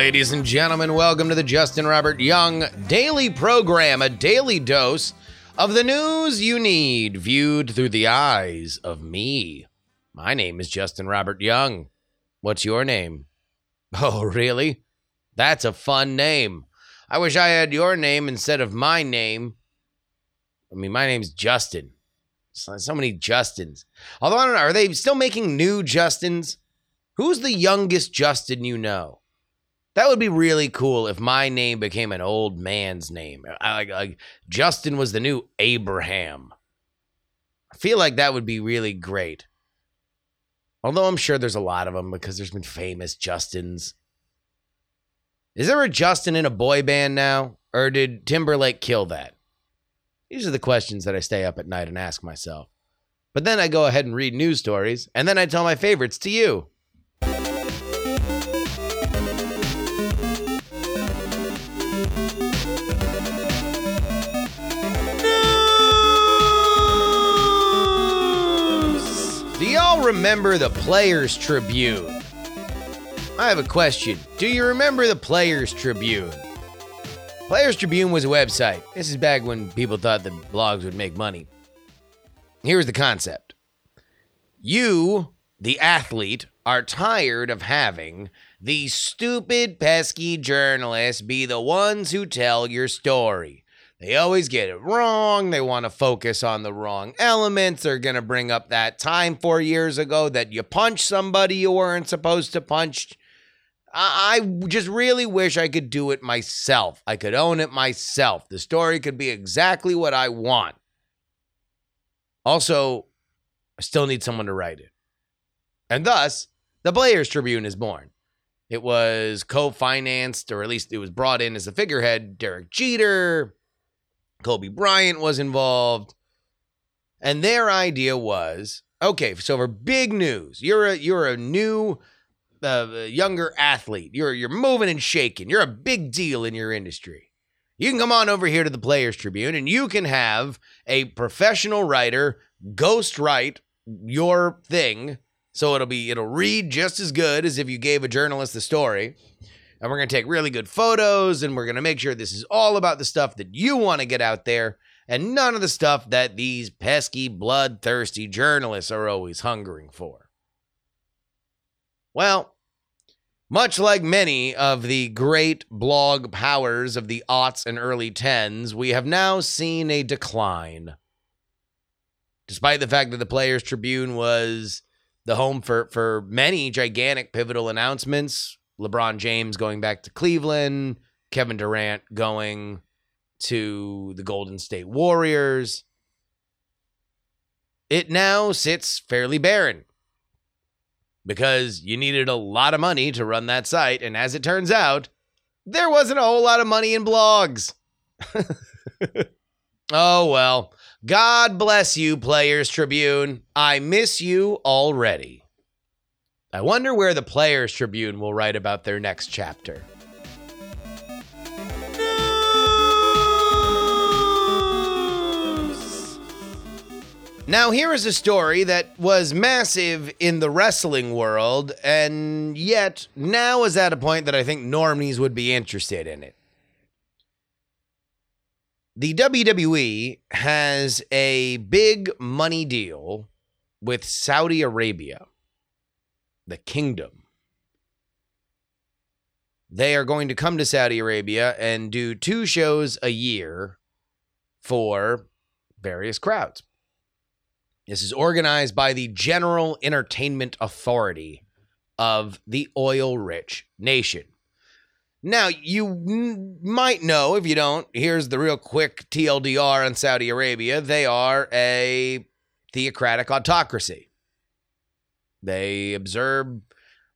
Ladies and gentlemen, welcome to the Justin Robert Young Daily Program, a daily dose of the news you need, viewed through the eyes of me. My name is Justin Robert Young. What's your name? Oh, really? That's a fun name. I wish I had your name instead of my name. I mean, my name's Justin. So, many Justins. Although I don't know, are they still making new Justins? Who's the youngest Justin you know? That would be really cool if my name became an old man's name. Like Justin was the new Abraham. I feel like that would be really great. Although I'm sure there's a lot of them because there's been famous Justins. Is there a Justin in a boy band now? Or did Timberlake kill that? These are the questions that I stay up at night and ask myself. But then I go ahead and read news stories, and then I tell my favorites to you. Do y'all remember the Players Tribune? I have a question. Do you remember the Players Tribune? Players Tribune was a website. This is back when people thought that blogs would make money. Here's the concept You, the athlete, are tired of having these stupid, pesky journalists be the ones who tell your story. They always get it wrong. They want to focus on the wrong elements. They're going to bring up that time four years ago that you punched somebody you weren't supposed to punch. I just really wish I could do it myself. I could own it myself. The story could be exactly what I want. Also, I still need someone to write it. And thus, the Players Tribune is born. It was co financed, or at least it was brought in as a figurehead. Derek Jeter, Kobe Bryant was involved. And their idea was okay, so for big news, you're a, you're a new uh, younger athlete. You're you're moving and shaking. You're a big deal in your industry. You can come on over here to the Players Tribune and you can have a professional writer ghost write your thing so it'll be it'll read just as good as if you gave a journalist the story. And we're going to take really good photos and we're going to make sure this is all about the stuff that you want to get out there and none of the stuff that these pesky bloodthirsty journalists are always hungering for. Well, much like many of the great blog powers of the aughts and early tens, we have now seen a decline. Despite the fact that the Players Tribune was the home for, for many gigantic pivotal announcements, LeBron James going back to Cleveland, Kevin Durant going to the Golden State Warriors, it now sits fairly barren because you needed a lot of money to run that site. And as it turns out, there wasn't a whole lot of money in blogs. oh, well. God bless you, Players Tribune. I miss you already. I wonder where the Players Tribune will write about their next chapter. Now, here is a story that was massive in the wrestling world, and yet now is at a point that I think normies would be interested in it. The WWE has a big money deal with Saudi Arabia, the kingdom. They are going to come to Saudi Arabia and do two shows a year for various crowds. This is organized by the General Entertainment Authority of the oil rich nation. Now, you n- might know, if you don't, here's the real quick TLDR on Saudi Arabia. They are a theocratic autocracy. They observe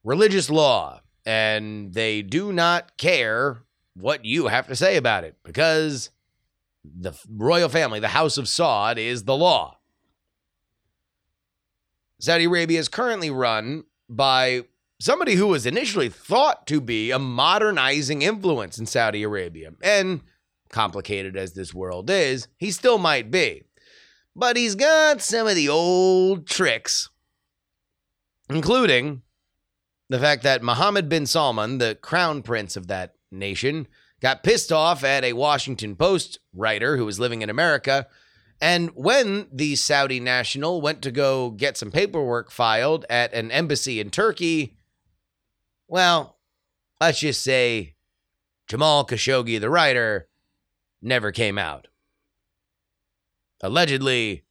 religious law and they do not care what you have to say about it because the royal family, the House of Saud, is the law. Saudi Arabia is currently run by somebody who was initially thought to be a modernizing influence in Saudi Arabia. And complicated as this world is, he still might be. But he's got some of the old tricks, including the fact that Mohammed bin Salman, the crown prince of that nation, got pissed off at a Washington Post writer who was living in America. And when the Saudi national went to go get some paperwork filed at an embassy in Turkey, well, let's just say Jamal Khashoggi, the writer, never came out. Allegedly,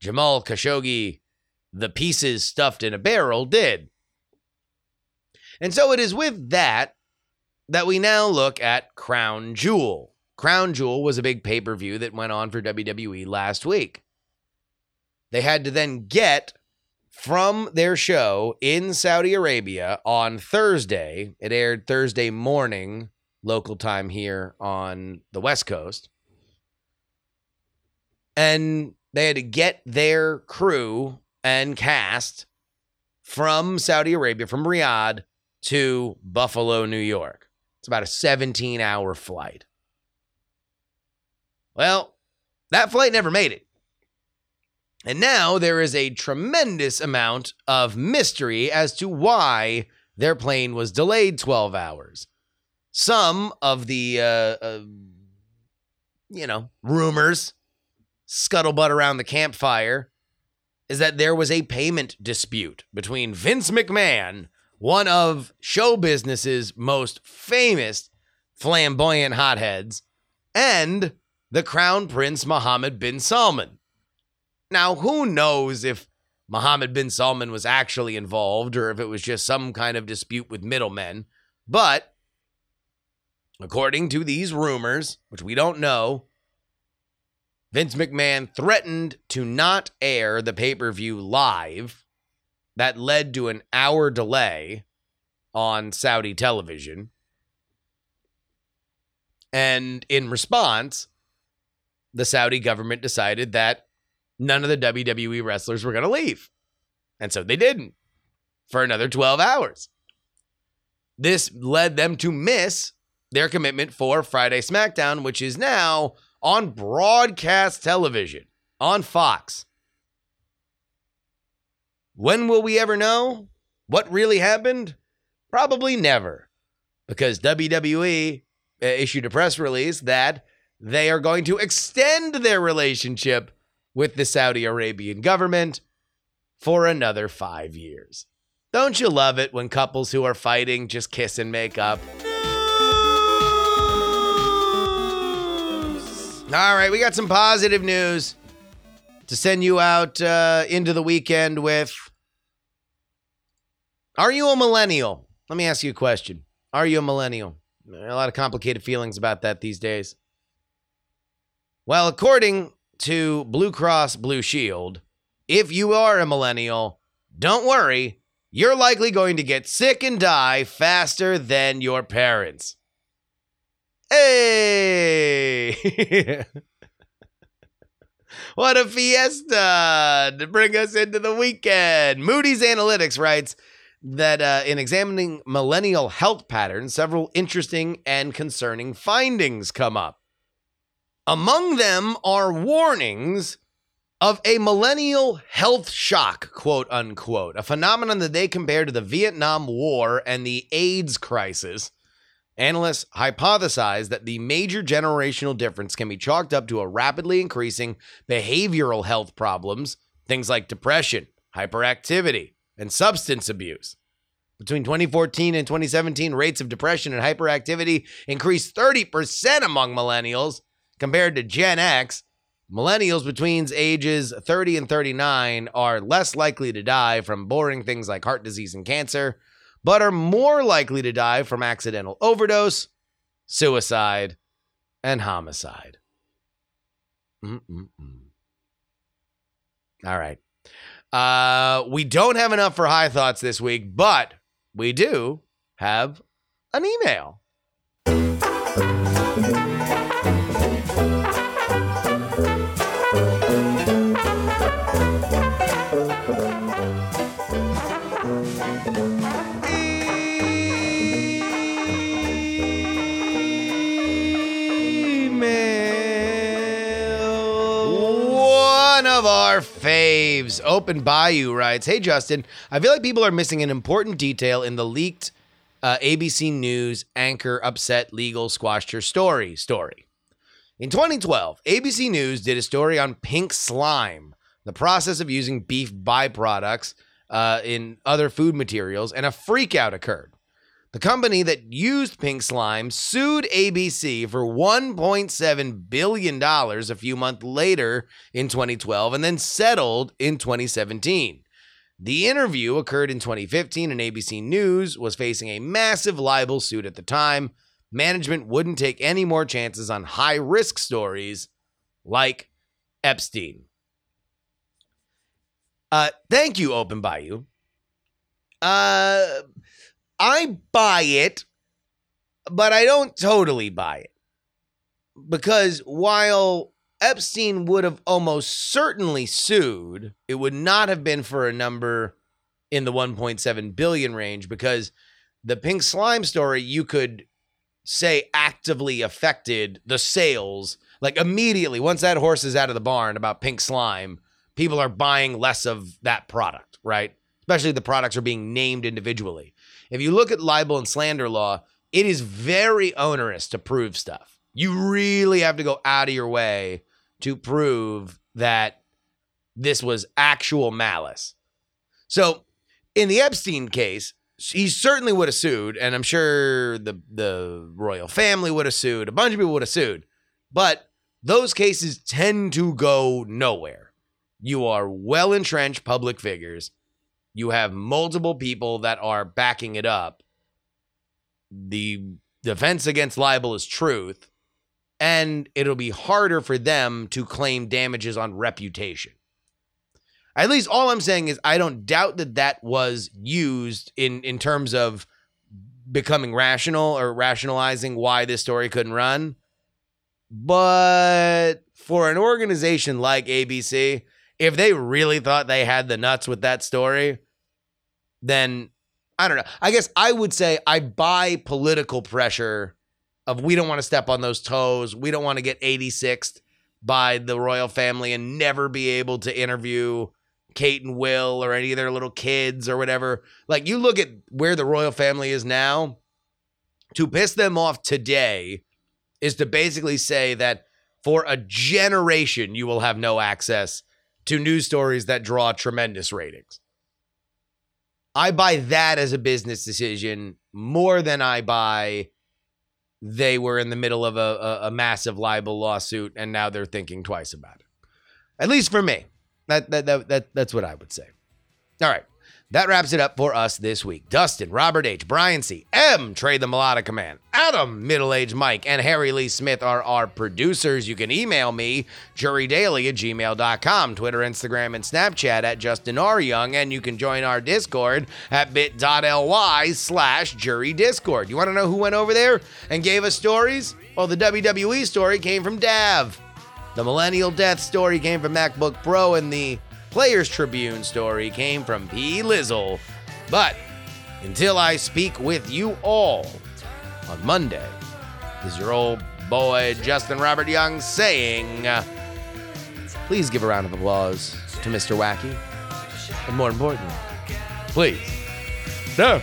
Jamal Khashoggi, the pieces stuffed in a barrel, did. And so it is with that that we now look at Crown Jewel. Crown Jewel was a big pay per view that went on for WWE last week. They had to then get from their show in Saudi Arabia on Thursday. It aired Thursday morning, local time here on the West Coast. And they had to get their crew and cast from Saudi Arabia, from Riyadh to Buffalo, New York. It's about a 17 hour flight. Well, that flight never made it. And now there is a tremendous amount of mystery as to why their plane was delayed 12 hours. Some of the, uh, uh, you know, rumors, scuttlebutt around the campfire, is that there was a payment dispute between Vince McMahon, one of show business's most famous flamboyant hotheads, and the Crown Prince Mohammed bin Salman. Now, who knows if Mohammed bin Salman was actually involved or if it was just some kind of dispute with middlemen, but according to these rumors, which we don't know, Vince McMahon threatened to not air the pay per view live. That led to an hour delay on Saudi television. And in response, the Saudi government decided that none of the WWE wrestlers were going to leave. And so they didn't for another 12 hours. This led them to miss their commitment for Friday SmackDown, which is now on broadcast television on Fox. When will we ever know what really happened? Probably never, because WWE uh, issued a press release that they are going to extend their relationship with the Saudi Arabian government for another five years. Don't you love it when couples who are fighting just kiss and make up? All right, we got some positive news to send you out uh, into the weekend with. Are you a millennial? Let me ask you a question. Are you a millennial? A lot of complicated feelings about that these days. Well, according to Blue Cross Blue Shield, if you are a millennial, don't worry, you're likely going to get sick and die faster than your parents. Hey! what a fiesta to bring us into the weekend. Moody's Analytics writes that uh, in examining millennial health patterns, several interesting and concerning findings come up. Among them are warnings of a millennial health shock, quote unquote, a phenomenon that they compare to the Vietnam War and the AIDS crisis. Analysts hypothesize that the major generational difference can be chalked up to a rapidly increasing behavioral health problems, things like depression, hyperactivity, and substance abuse. Between 2014 and 2017, rates of depression and hyperactivity increased 30% among millennials compared to Gen X. Millennials between ages 30 and 39 are less likely to die from boring things like heart disease and cancer, but are more likely to die from accidental overdose, suicide, and homicide. Mm-mm-mm. All right. Uh, we don't have enough for high thoughts this week, but we do have an email. Open Bayou, writes Hey, Justin, I feel like people are missing an important detail in the leaked uh, ABC News anchor upset legal squashed her story story. In 2012, ABC News did a story on pink slime, the process of using beef byproducts uh, in other food materials, and a freakout occurred. The company that used pink slime sued ABC for $1.7 billion a few months later in 2012 and then settled in 2017. The interview occurred in 2015, and ABC News was facing a massive libel suit at the time. Management wouldn't take any more chances on high risk stories like Epstein. Uh, thank you, Open Bayou. Uh, I buy it, but I don't totally buy it. Because while Epstein would have almost certainly sued, it would not have been for a number in the 1.7 billion range because the pink slime story you could say actively affected the sales. Like immediately once that horse is out of the barn about pink slime people are buying less of that product right? Especially the products are being named individually if you look at libel and slander law, it is very onerous to prove stuff. You really have to go out of your way to prove that this was actual malice. So, in the Epstein case, he certainly would have sued, and I'm sure the the royal family would have sued. A bunch of people would have sued, but those cases tend to go nowhere. You are well entrenched public figures you have multiple people that are backing it up. The defense against libel is truth, and it'll be harder for them to claim damages on reputation. At least all I'm saying is I don't doubt that that was used in in terms of becoming rational or rationalizing why this story couldn't run. But for an organization like ABC, if they really thought they had the nuts with that story, then I don't know. I guess I would say I buy political pressure of we don't want to step on those toes. We don't want to get 86th by the royal family and never be able to interview Kate and Will or any of their little kids or whatever. Like you look at where the royal family is now, to piss them off today is to basically say that for a generation you will have no access to news stories that draw tremendous ratings. I buy that as a business decision more than I buy they were in the middle of a, a, a, massive libel lawsuit and now they're thinking twice about it. At least for me. That, that, that, that that's what I would say. All right. That wraps it up for us this week. Dustin, Robert H., Brian C., M., Trey the Melodic Command, Adam, Middle Aged Mike, and Harry Lee Smith are our producers. You can email me, jurydaily at gmail.com, Twitter, Instagram, and Snapchat at Justin R. Young, and you can join our Discord at bit.ly slash jury discord. You want to know who went over there and gave us stories? Well, the WWE story came from Dav. The Millennial Death story came from MacBook Pro, and the Players Tribune story came from P. Lizzle. But until I speak with you all on Monday, is your old boy Justin Robert Young saying, please give a round of applause to Mr. Wacky. And more importantly, please, no,